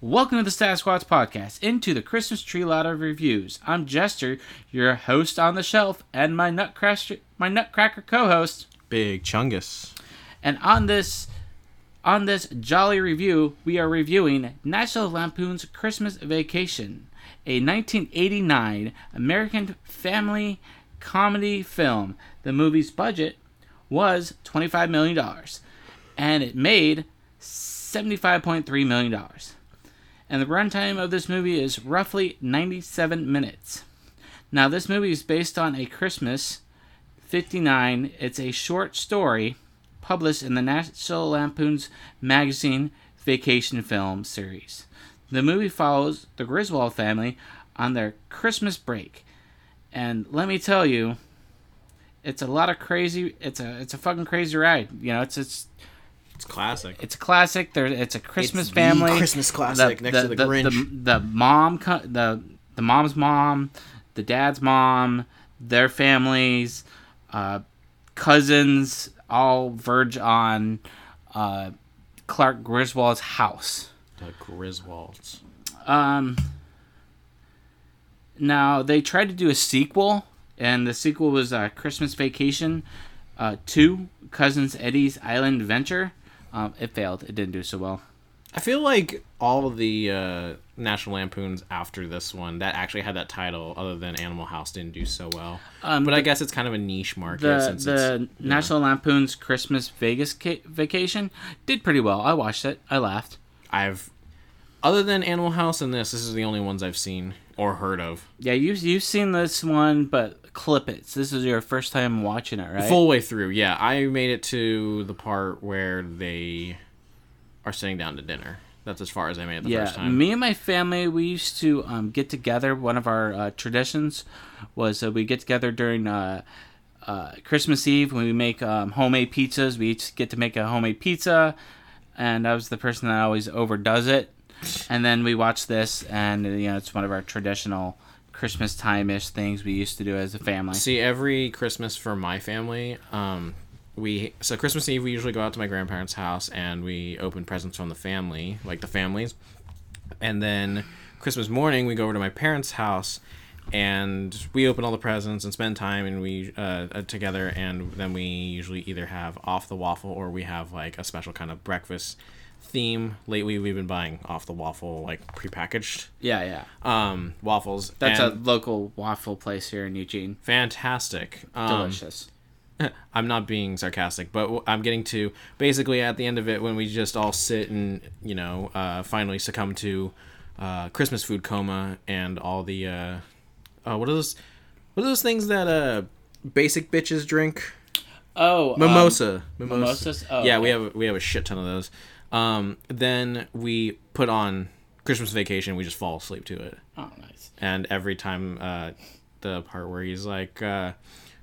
Welcome to the Stat Squats podcast, into the Christmas tree lot of reviews. I'm Jester, your host on the shelf, and my nutcracker, my nutcracker co-host. Big Chungus. And on this, on this jolly review, we are reviewing National Lampoon's Christmas Vacation, a 1989 American family comedy film. The movie's budget was 25 million dollars, and it made 75.3 million dollars and the runtime of this movie is roughly 97 minutes. Now, this movie is based on A Christmas 59. It's a short story published in the National Lampoon's magazine Vacation Film series. The movie follows the Griswold family on their Christmas break. And let me tell you, it's a lot of crazy it's a it's a fucking crazy ride. You know, it's it's It's classic. it's a classic. There, it's a Christmas It's the family. Christmas classic next to the Grinch. The, the mom, the the mom's mom, the dad's mom, their families, uh, cousins, all verge on uh, Clark Griswold's house. The Griswolds. Um, now they tried to do a sequel, and the sequel was uh, Christmas Vacation uh, Two: Cousins Eddie's Island Adventure. Um, it failed. It didn't do so well. I feel like all of the uh, National Lampoons after this one that actually had that title, other than Animal House, didn't do so well. Um, but I guess it's kind of a niche market the since the it's you know. National Lampoon's Christmas Vegas ca- Vacation did pretty well. I watched it. I laughed. I've other than Animal House and this, this is the only ones I've seen or heard of. Yeah, you've you've seen this one, but clip it. This is your first time watching it, right? Full way through, yeah. I made it to the part where they are sitting down to dinner. That's as far as I made it the yeah, first time. me and my family we used to um, get together. One of our uh, traditions was uh, we get together during uh, uh, Christmas Eve when we make um, homemade pizzas. We each get to make a homemade pizza, and I was the person that always overdoes it. And then we watch this, and you know it's one of our traditional Christmas time ish things we used to do as a family. See, every Christmas for my family, um, we so Christmas Eve we usually go out to my grandparents' house and we open presents from the family, like the families, and then Christmas morning we go over to my parents' house and we open all the presents and spend time and we uh, uh, together and then we usually either have off the waffle or we have like a special kind of breakfast theme. Lately we've been buying off the waffle like prepackaged Yeah, yeah. um waffles. That's a local waffle place here in Eugene. fantastic. Um, Delicious. I'm not being sarcastic, but i'm getting to basically at the end of it when we just all sit and you know uh, finally succumb to uh, Christmas food coma and all the uh, uh, what are those what are those things that uh basic bitches drink oh, um, mimosa Mimosa. mimosas? Oh, yeah, we have we have a shit ton of those. Um, then we put on Christmas Vacation. We just fall asleep to it, oh, nice. and every time uh, the part where he's like. Uh,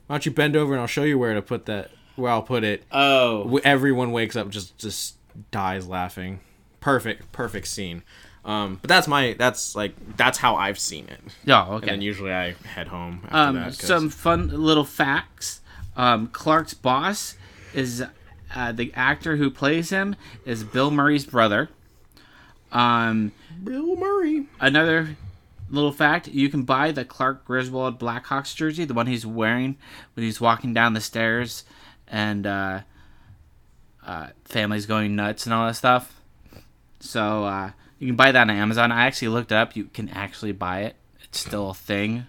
why don't you bend over and I'll show you where to put that where I'll put it Oh, everyone wakes up just just dies laughing perfect perfect scene um but that's my that's like that's how i've seen it yeah, and okay. then usually i head home after Um, that 'cause- some fun little facts. Um, Clark's boss is uh, the actor who plays him is Bill Murray's brother. Um, bill murray another little fact: you can buy the Clark Griswold Blackhawks jersey, the one he's wearing when he's walking down the stairs, and uh, uh, family's going nuts and all that stuff. So uh, you can buy that on Amazon. I actually looked it up. You can actually buy it. It's still a thing.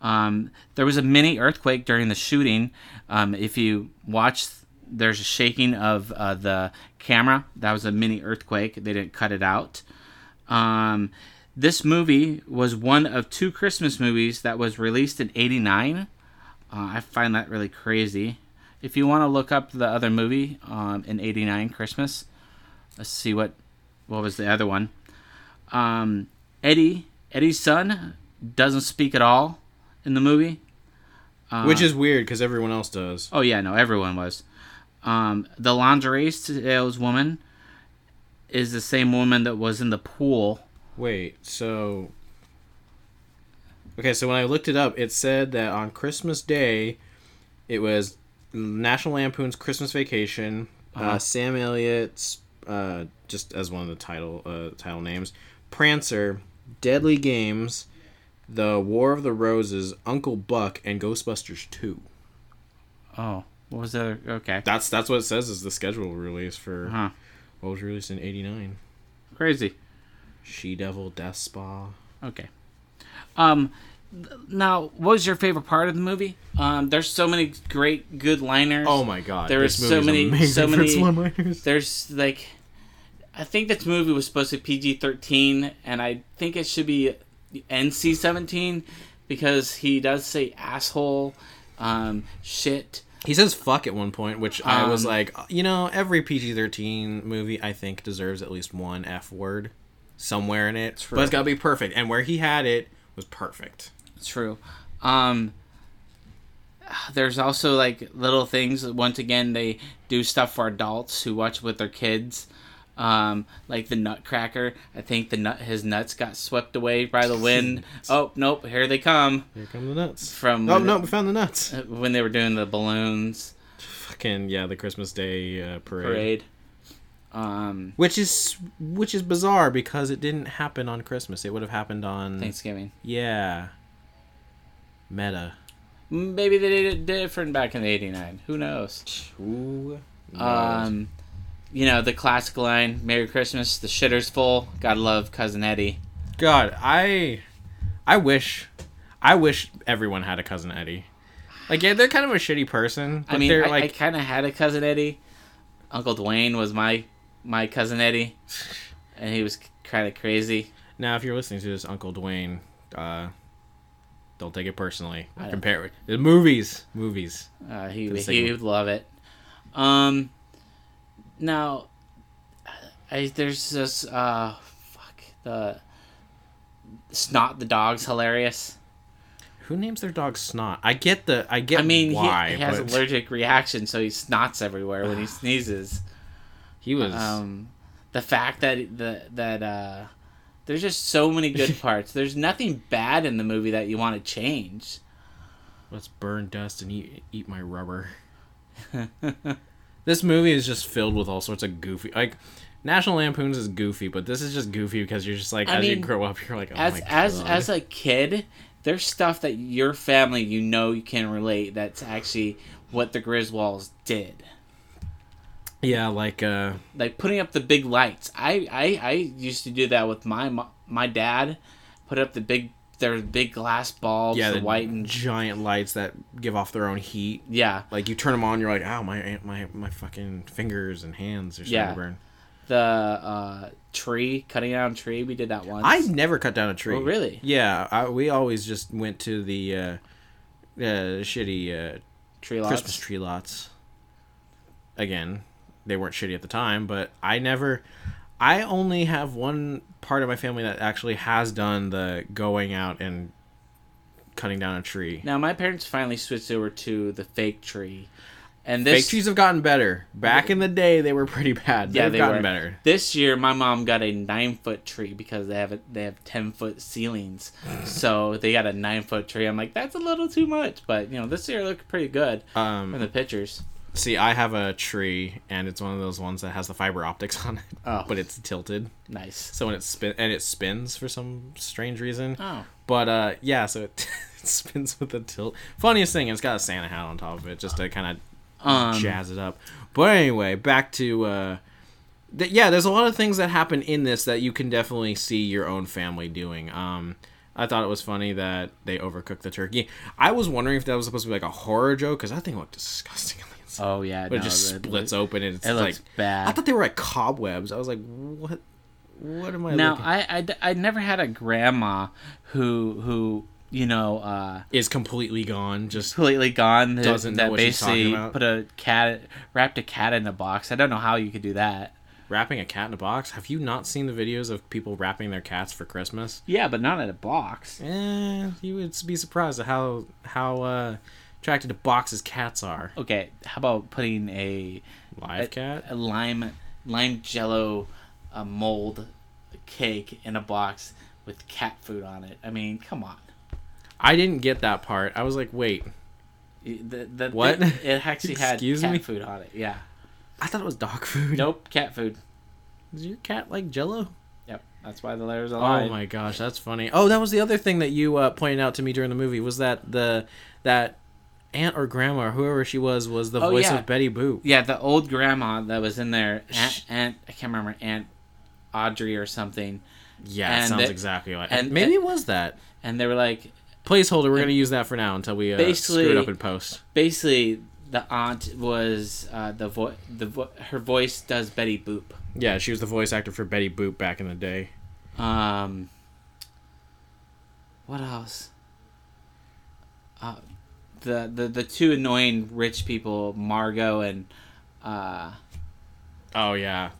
Um, there was a mini earthquake during the shooting. Um, if you watch, there's a shaking of uh, the camera. That was a mini earthquake. They didn't cut it out. Um, this movie was one of two Christmas movies that was released in '89. Uh, I find that really crazy. If you want to look up the other movie um, in '89 Christmas, let's see what what was the other one. Um, Eddie Eddie's son doesn't speak at all in the movie. Uh, which is weird because everyone else does Oh yeah, no, everyone was. Um, the lingerie saleswoman is the same woman that was in the pool. wait so okay so when i looked it up it said that on christmas day it was national lampoon's christmas vacation Uh-huh. uh, sam elliott's uh, just as one of the title uh, title names: Prancer, Deadly Games, The War of the Roses, Uncle Buck, and Ghostbusters Two. Oh, what was the okay? That's that's what it says is the schedule release for Huh. what was released in '89. Crazy. She Devil, Death Spa. Okay. Um, th- now, what was your favorite part of the movie? Um, there's so many great, good liners. Oh my god! There this so many- so many- one-liners. There's like, I think this movie was supposed to be PG-13, and I think it should be NC-17 because he does say asshole, um, shit. He says fuck at one point, which I was Um, like, you know, every PG 13 movie I think deserves at least one F word somewhere in it. But it's got to be perfect. And where he had it was perfect. True. Um, there's also like little things. Once again, they do stuff for adults who watch with their kids. Um, like the Nutcracker. I think the nut his nuts got swept away by the wind. oh nope, here they come Here come the nuts. from Oh, no, we found the nuts. when they were doing the balloons Fucking, yeah, the Christmas Day uh, parade. parade. Um, Which is which is bizarre because it didn't happen on Christmas. It would have happened on Thanksgiving. yeah. Meta. Maybe they did it different back in '89. Who knows? Ooh. Um, you know the classic line: "Merry Christmas, the shitter's full." Gotta love cousin Eddie. God, I I wish I wish everyone had a cousin Eddie. Like yeah, they're kind of a shitty person, but I mean, they're I, like I kind of had a cousin Eddie. Uncle Dwayne was my my cousin Eddie, and he was kind of crazy. now if you're listening to this Uncle Dwayne, uh don't take it personally. Compare it the movies, movies. Uh, he he would love it. Um, now, I there's this uh, fuck the snot the dog's hilarious. Who names their dog Snot? I get the I get I mean, why, he, he has but allergic reaction, so he snots everywhere when he sneezes. he was Um, the fact that the that uh, there's just so many good parts. There's nothing bad in the movie that you want to change. let's burn dust and eat eat my rubber. this movie is just filled with all sorts of goofy like National Lampoons is goofy, but this is just goofy because you're just like I as you grow up, you're like, oh as as as a kid, there's stuff that your family you know you can relate. That's actually what the Griswolds did. yeah, like uh, Like putting up the big lights. I I, I used to do that with my my dad. Put up the big their big glass bulbs, yeah, the, the white and giant lights that give off their own heat. yeah, Like you turn them on, you're like, oh my my my fucking fingers and hands are starting Yeah. to burn. the uh, tree cutting down a tree. We did that once. I never cut down a tree. Oh, really? Yeah, I, we always just went to the uh, uh, shitty uh, tree lots. Christmas tree lots. Again, they weren't shitty at the time, but I never. I only have one part of my family that actually has done the going out and cutting down a tree. Now my parents finally switched over to the fake tree, and this Fake trees have gotten better. Back in the day, they were pretty bad. They've yeah they gotten were better. This year, my mom got a nine foot tree because they have a, they have ten foot ceilings, so they got a nine foot tree. I'm like, that's a little too much, but you know, this year looked pretty good Um, in the pictures. See, I have a tree, and it's one of those ones that has the fiber optics on it, Oh. but it's tilted. Nice. So when it spin and it spins for some strange reason. Oh, But uh, yeah, so it, it spins with a tilt. Funniest thing, it's got a Santa hat on top of it, just to kind of um, jazz it up. But anyway, back to uh, th- yeah. There's a lot of things that happen in this that you can definitely see your own family doing. Um, I thought it was funny that they overcooked the turkey. I was wondering if that was supposed to be like a horror joke because that thing looked disgusting Oh yeah, But it just it- splits open and it's It like bad. I thought they were like cobwebs. I was like, what? What am I? now looking- I, I I never had a grandma who who you know uh is completely gone. Just completely gone that, Doesn't know that what she's talking basically about. put a cat wrapped a cat in a box. I don't know how you could do that. wrapping a cat in a box. Have you not seen the videos of people wrapping their cats for Christmas? Yeah, but not in a box. Eh, you would be surprised at how how uh, attracted to boxes cats are. Okay, how about putting a Live a, cat. a lime lime jello uh, mold cake in a box with cat food on it? I mean, come on. I didn't get that part. I was like, wait, The, the What? thing- it actually had Excuse cat me? food on it. Yeah. I thought it was dog food. Nope, cat food. Is your cat like Jello? Yep, that's why the letters are Oh my gosh, that's funny. Oh, that was the other thing that you uh, pointed out to me during the movie was that the that aunt or grandma or whoever she was was the Oh, voice yeah. of Betty Boop. Yeah, the old grandma that was in there, Aunt, Aunt I can't remember Aunt Audrey or something, Yeah, it And sounds the- exactly like. and- maybe it was that and they were like, placeholder. We're gonna use that for now until we uh, Basically- screw it up in post. basically the aunt was uh, the voice. the vo- her voice does Betty Boop. Yeah, she was the voice actor for Betty Boop back in the day. Um, what else? Uh, the the the two annoying rich people, Margot and uh, Oh yeah,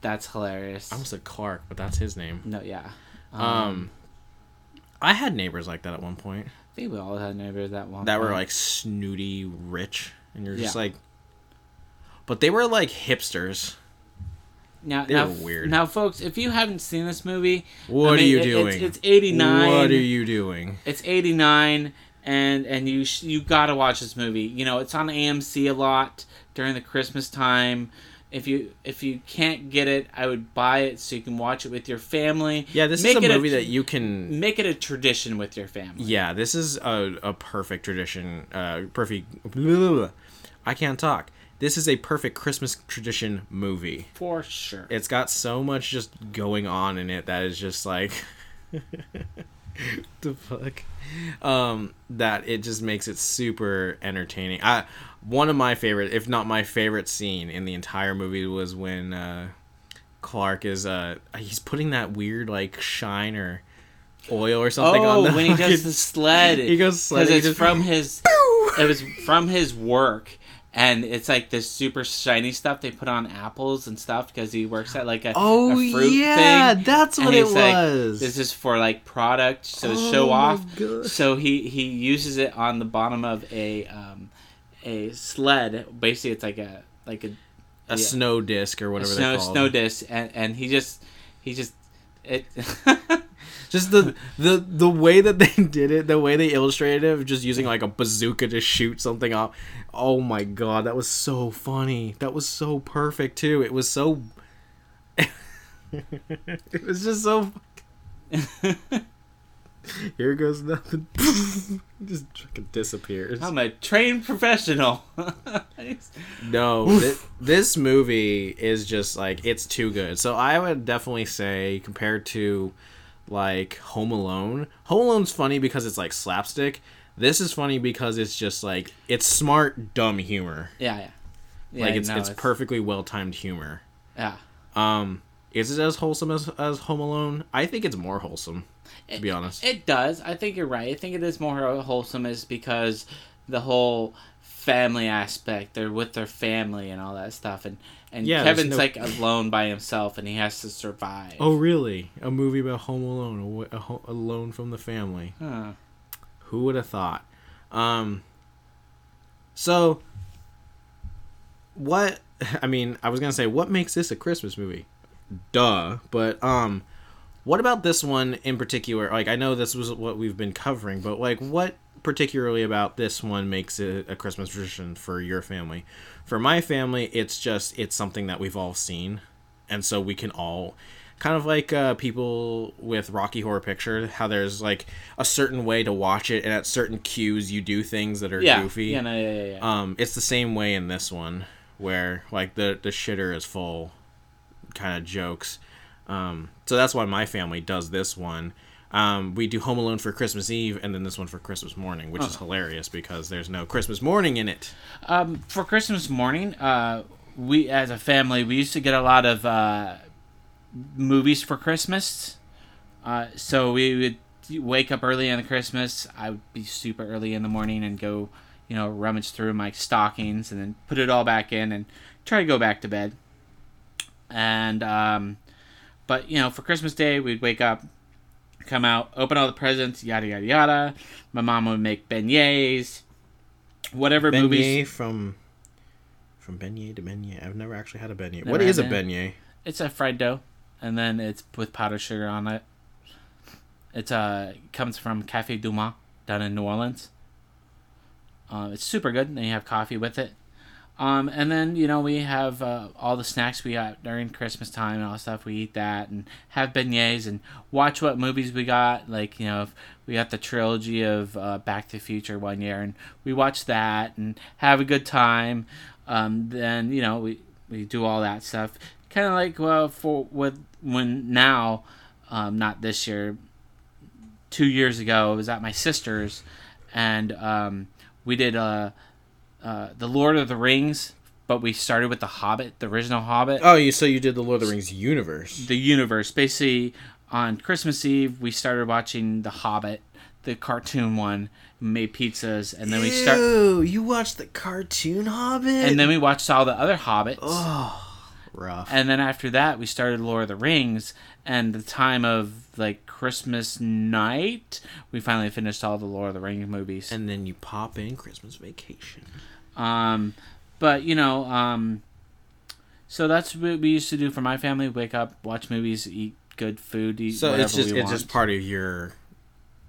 that's hilarious. I almost said Clark, but that's his name. no, yeah. Um, I had neighbors like that at one point I think we all had neighbors that one that were like snooty rich, and you're just Yeah. like, but they were like hipsters. now, they now, weird. Now, folks, if you haven't seen this movie, What I mean, are you it- doing? It's, it's eighty nine. What are you doing? It's eighty nine, and and you sh- you gotta watch this movie. You know, it's on AMC a lot during the Christmas time. If you if you can't get it, I would buy it so you can watch it with your family. Yeah, this Make is a movie that you can. make it a tradition with your family. Yeah, this is a, a perfect tradition. Uh, perfect. I can't talk. This is a perfect Christmas tradition movie. for sure. It's got so much just going on in it that is just like the fuck um that it just makes it super entertaining i one of my favorite if not my favorite scene in the entire movie was when uh clark is uh he's putting that weird like shine or oil or something on oh, the when he does the sled, He goes because it's just- from his. it was from his work. And it's like this super shiny stuff they put on apples and stuff because he works at like a, oh a fruit yeah thing. that's And what it he's like, was This is for like product, so to Oh show off. So he he uses it on the bottom of a um, a sled. Basically, it's like a like a, a yeah. snow disc or a whatever snow snow disc, and and he just he just it. Just the the the way that they did it, the way they illustrated it, just using like a bazooka to shoot something off. Oh my god, that was so funny. That was so perfect too. It was so. it was just so. Here goes nothing. just fucking disappears. I'm a trained professional. No, thi- this movie is just like it's too good. So I would definitely say compared to like Home Alone, Home Alone's funny because it's like slapstick. This is funny because it's just like it's smart, dumb humor. yeah, yeah. Yeah, like it's no, it's perfectly well timed humor. Yeah. Um, is it as wholesome as as Home Alone? I think it's more wholesome. To be honest, It does. I think you're right. I think it is more wholesome is because the whole family aspect. They're with their family and all that stuff, and and Yeah, Kevin's no- like alone by himself, and he has to survive. oh really? A movie about Home Alone, a ho- alone from the family. Huh. Who would have thought? Um so what I mean, I was going to say what makes this a Christmas movie? Duh, but um what about this one in particular? Like I know this was what we've been covering, but like what particularly about this one makes it a Christmas tradition for your family? For my family, it's just it's something that we've all seen and so we can all kind of like uh, people with Rocky Horror Picture, how there's like a certain way to watch it, and at certain cues you do things that are Yeah. goofy. Yeah. No, yeah. Yeah. yeah. Um, it's the same way in this one, where like the the shitter is full, kind of jokes. Um, so that's why my family does this one. Um, we do Home Alone for Christmas Eve, and then this one for Christmas morning, which is hilarious because there's no Christmas morning in it. Um, for Christmas morning, uh, we as a family we used to get a lot of uh, movies for Christmas. Uh, so we would wake up early on the Christmas. I would be super early in the morning and go, you know, rummage through my stockings and then put it all back in and try to go back to bed. And um, but you know, for Christmas Day, we'd wake up, come out, open all the presents, yada yada yada. My mom would make beignets, whatever movies. Beignet from from beignet to beignet. I've never actually had a beignet. Never what is a beignet? It's a fried dough, and then it's with powdered sugar on it. It's uh comes from Cafe Du Monde down in New Orleans. Um, it's super good. And then you have coffee with it. Um, and then you know we have uh, all the snacks we got during Christmas time and all stuff. We eat that and have beignets and watch what movies we got. Like you know, we got the trilogy of uh, Back to the Future one year, and we watch that and have a good time. Um, then you know we we do all that stuff. Kind of like well for with when now, um, not this year. Two years ago, it was at my sister's, and um, we did uh, uh, the Lord of the Rings, but we started with the Hobbit, the original Hobbit, Oh, you so you did the Lord of the Rings universe. the universe. Basically, on Christmas Eve, we started watching the Hobbit, the cartoon one, made pizzas, and then we start, Ew, you watched the cartoon Hobbit? and then we watched all the other Hobbits. oh, rough. And then after that, we started Lord of the Rings, and the time of like Christmas night, we finally finished all the Lord of the Rings movies. and then you pop in Christmas Vacation. Um, but you know, um, so that's what we used to do for my family: wake up, watch movies, eat good food, eat So it's just it's just part of your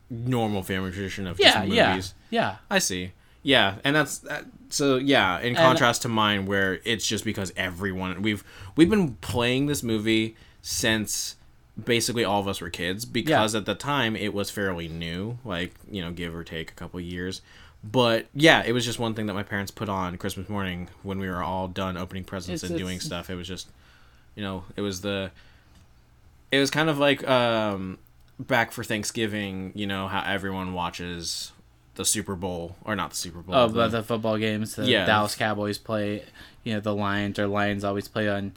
normal family tradition of yeah, just yeah, yeah. I see. Yeah, and that's that, so. Yeah, in contrast to mine, where it's just because everyone we've we've been playing this movie since basically all of us were kids because at the time it was fairly new, like you know, give or take a couple years. But yeah, it was just one thing that my parents put on Christmas morning when we were all done opening presents It's- and doing stuff. It was just, you know, it was the, it was kind of like um, back for Thanksgiving. You know how everyone watches the Super Bowl or not the Super Bowl. Oh, the- but the football games, the Yeah. Dallas Cowboys play. You know, the Lions or Lions always play on.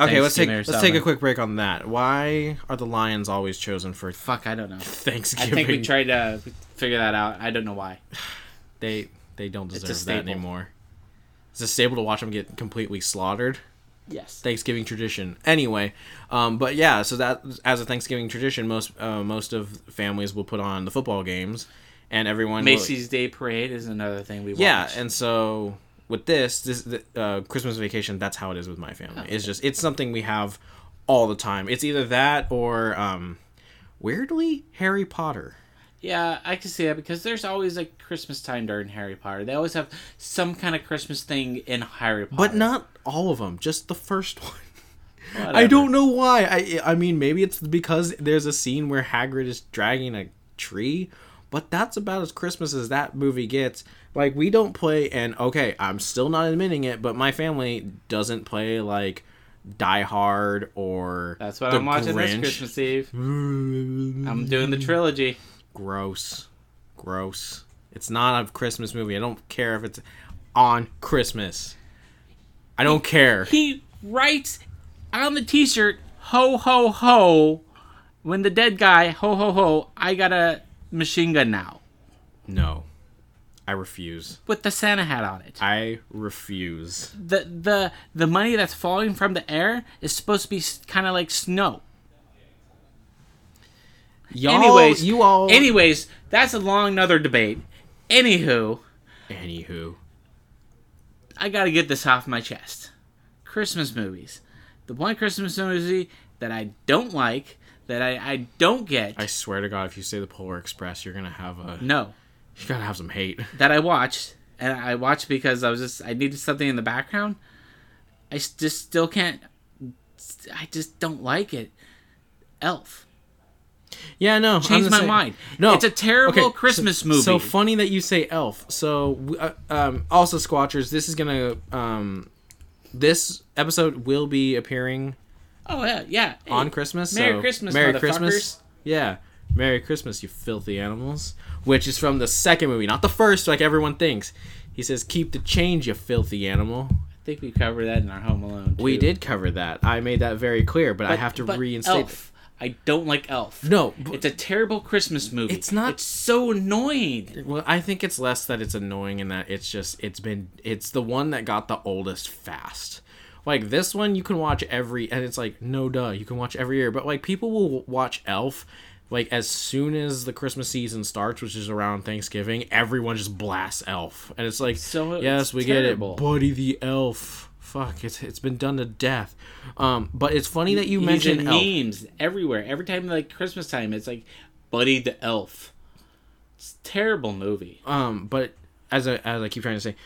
Okay, let's take let's take a quick break on that. Why are the Lions always chosen for Fuck, I don't know. Thanksgiving. I think we tried to figure that out. I don't know why. they they don't deserve that anymore. It's a staple to watch them get completely slaughtered. Yes. Thanksgiving tradition. Anyway, um, but yeah, so that as a Thanksgiving tradition, most uh, most of families will put on the football games, and everyone will- Macy's Day Parade is another thing we watch. yeah, and so with this, this the, uh, Christmas vacation, that's how it is with my family. It's just it's something we have all the time. It's either that or um, weirdly Harry Potter. Yeah, I can see that because there's always like Christmas time during Harry Potter. They always have some kind of Christmas thing in Harry Potter. But not all of them, just the first one. I don't know why. I I mean, maybe it's because there's a scene where Hagrid is dragging a tree, but that's about as Christmas as that movie gets. Like we don't play, and okay, I'm still not admitting it, but my family doesn't play like Die Hard or That's what I'm watching this Christmas Eve. I'm doing the trilogy. Gross, gross. It's not a Christmas movie. I don't care if it's on Christmas. I don't care. He writes on the T-shirt "Ho ho ho," when the dead guy "Ho ho ho," I got a machine gun now No, I refuse. with the Santa hat on it. I refuse. the the the money that's falling from the air is supposed to be kind of like snow. Y'all, anyways, you all. Anyways, that's a long another debate. Anywho, Anywho, I gotta get this off my chest. Christmas movies. The one Christmas movie that I don't like, that I, I don't get, I swear to God, if you say the Polar Express, you're gonna have a. no, You gotta have some hate. that I watched, and I watched because I was just I needed something in the background. I just still can't. I just don't like it. Elf. Yeah, no. I'm Change my same. mind. No, It's a terrible so- Christmas so, movie. So funny that you say Elf. So, uh, um, also Squatchers, this is gonna um, this episode will be appearing Oh yeah, yeah. Hey, on Christmas. Merry so Christmas, Merry. Christmas. Yeah, Merry Christmas, you filthy animals. Which is from the second movie, not the first, like everyone thinks. He says, "Keep the change, you filthy animal." I think we covered that in our Home Alone. We did cover that. I made that very clear, but, I have to but reinstate. it. Elf. I don't like Elf. No, but- it's a terrible Christmas movie. It's not- It's so annoying. Well, I think it's less that it's annoying and that it's just it's been it's the one that got the oldest fast. Like this one, you can watch every and it's like no duh, you can watch every year. But like people will watch Elf like as soon as the Christmas season starts, which is around Thanksgiving. Everyone just blasts Elf, and it's like So yes, we terrible. get it, Buddy the Elf. Fuck, it's it's been done to death. Um, but it's funny that you He's mentioned memes everywhere. Every time like Christmas time, it's like Buddy the Elf. It's a terrible movie. Um, but as I as I keep trying to say,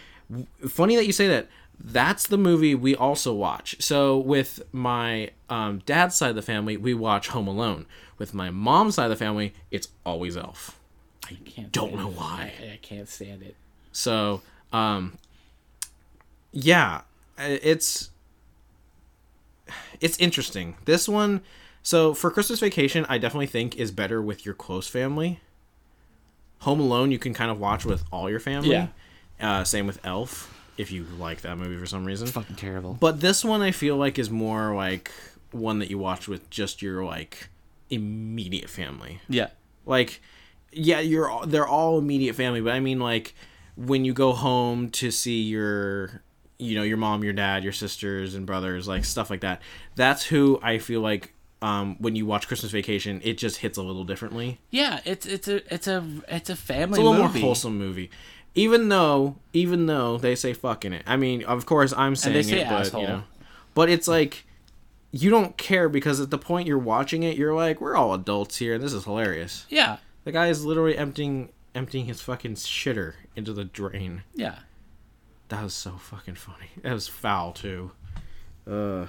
funny that you say that. That's the movie we also watch. So with my um, dad's side of the family, we watch Home Alone. With my mom's side of the family, it's always Elf. I can't don't know it. why. I, can't stand it. So, um, yeah, it's it's interesting. This one, so for Christmas Vacation, I definitely think is better with your close family. Home Alone, you can kind of watch with all your family. Yeah. Uh, same with Elf, if you like that movie for some reason. Fucking terrible. But this one, I feel like is more like one that you watch with just your like immediate family Yeah. like yeah you're all, they're all immediate family but i mean like when you go home to see your you know your mom your dad your sisters and brothers like stuff like that that's who i feel like um when you watch christmas vacation it just hits a little differently Yeah, it's it's a it's a it's a family it's a little movie. more wholesome movie even though even though they say fucking it i mean of course i'm saying they say it but asshole. you know but it's like you don't care because at the point you're watching it you're like we're all adults here and this is hilarious Yeah. the guy is literally emptying emptying his fucking shitter into the drain. Yeah. That was so fucking funny. That was foul too. Uh,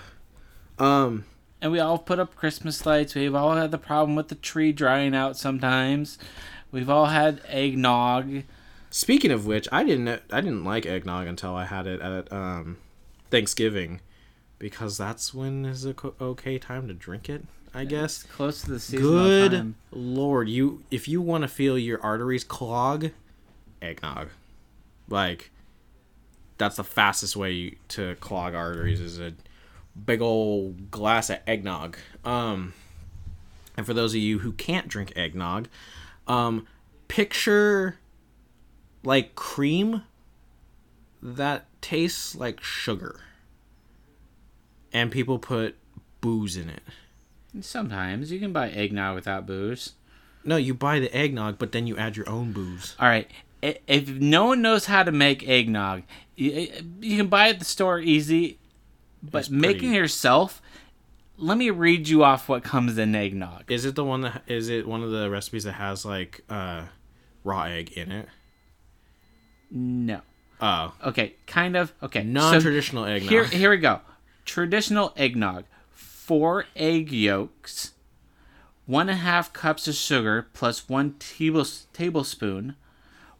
um, And we all put up Christmas lights. We've all had the problem with the tree drying out sometimes. We've all had eggnog. speaking of which, I didn't I didn't like eggnog until I had it at um Thanksgiving, because that's when is a co- okay time to drink it. I guess. Close to the seasonal Good time. lord, you if you want to feel your arteries clog, eggnog, like that's the fastest way you, to clog arteries is a big old glass of eggnog. Um, and for those of you who can't drink eggnog, um, picture like cream that tastes like sugar, and people put booze in it. Sometimes you can buy eggnog without booze. No, you buy the eggnog, but then you add your own booze. All right. If no one knows how to make eggnog, you, can buy it at the store easy, but making it yourself, let me read you off what comes in eggnog. Is it the one that is it one of the recipes that has like uh raw egg in it? No. Oh, Okay, kind of. Okay. so non-traditional eggnog. here, here we go. Traditional eggnog: four egg yolks, one and a half cups of sugar plus one table, tablespoon,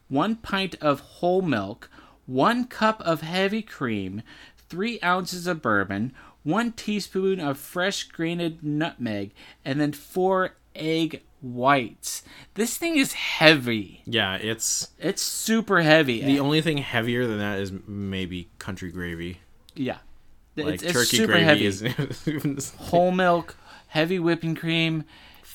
one pint of whole milk, one cup of heavy cream, three ounces of bourbon, one teaspoon of fresh grated nutmeg, and then four egg whites. This thing is heavy. yeah, it's It's super heavy. the only thing heavier than that is maybe country gravy. yeah. Like it's, it's turkey super gravy heavy. is whole milk, heavy whipping cream,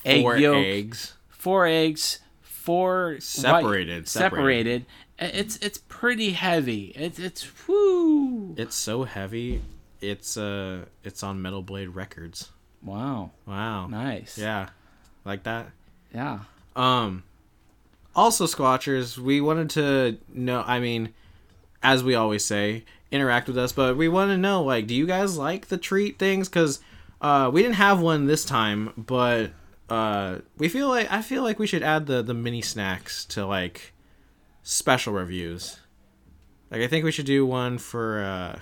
egg four yolk, eggs. four eggs, four white- Separated, separated. separated. It's it's pretty heavy. It's it's whoo. It's so heavy. It's uh it's on Metal Blade Records. Wow, Wow. nice. Yeah. Like that. yeah. Um also Squatchers, we wanted to know I mean, as we always say, interact with us, but we want to know like do you guys like the treat things cuz uh we didn't have one this time, but uh we feel like I feel like we should add the the mini snacks to like special reviews. Like I think we should do one for uh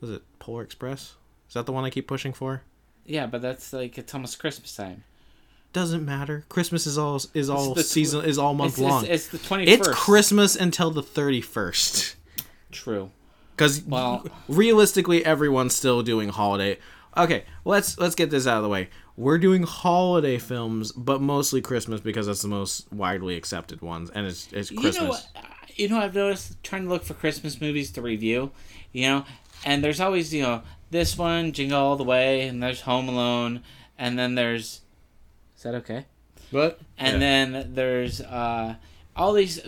was it Polar Express? Is that the one I keep pushing for? Yeah, but that's like it's almost Christmas time. Doesn't matter. Christmas is all is all tw- season is all month It's, long. it's, it's the twenty It's. Christmas until the 31st. True. Because Well- realistically, everyone's still doing holiday. Okay, let's let's get this out of the way. We're doing holiday films, but mostly Christmas because that's the most widely accepted ones, and it's it's Christmas. You know what? You know, I've noticed trying to look for Christmas movies to review. You know, and there's always you know this one, Jingle All the Way, and there's Home Alone, and then there's. Is that okay? But And then there's uh, all these,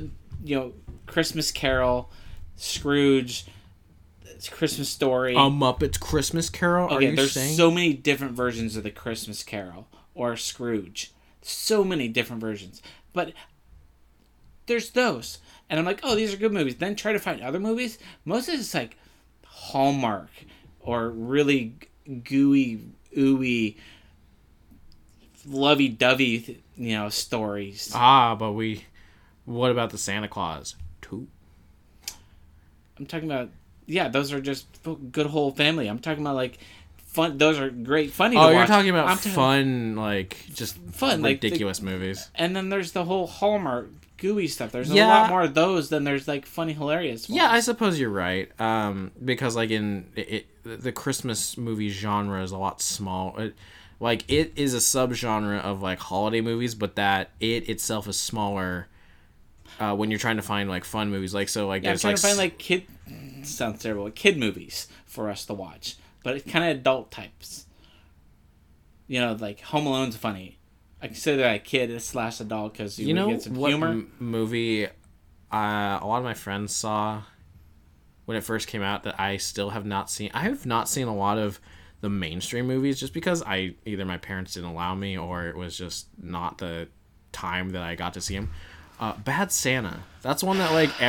you know, Christmas Carol, Scrooge, Christmas Story. a Muppets Christmas Carol. Are okay, there's saying? so many different versions of the Christmas Carol or Scrooge. So many different versions, but there's those, and I'm like, oh, these are good movies. Then try to find other movies. Most of it's like Hallmark or really gooey, ooey, lovey-dovey, you know, stories. ah, but we. What about the Santa Claus? Two. I'm talking about yeah, those are just good whole family. I'm talking about like fun. Those are great, funny. Oh, to you're watch. talking about I'm talking- fun, like just Fun, like the- ridiculous movies. And then there's the whole Hallmark gooey stuff. There's a lot more of those than there's like funny, hilarious. Ones. Yeah, I suppose you're right. Um, because like in it, it, the Christmas movie genre is a lot small. It, like it is a subgenre of like holiday movies, but that it itself is smaller. Uh, when you're trying to find like fun movies, like so, like Yeah, I'm trying like, to find like kid sounds terrible, kid movies for us to watch, but it's kind of adult types. You know, like Home Alone's funny. I consider that a kid slash adult because you, you know get some what humor. m- movie uh, a lot of my friends saw when it first came out that I still have not seen. I have not seen a lot of the mainstream movies just because I either my parents didn't allow me or it was just not the time that I got to see them. Uh, Bad Santa. That's one that like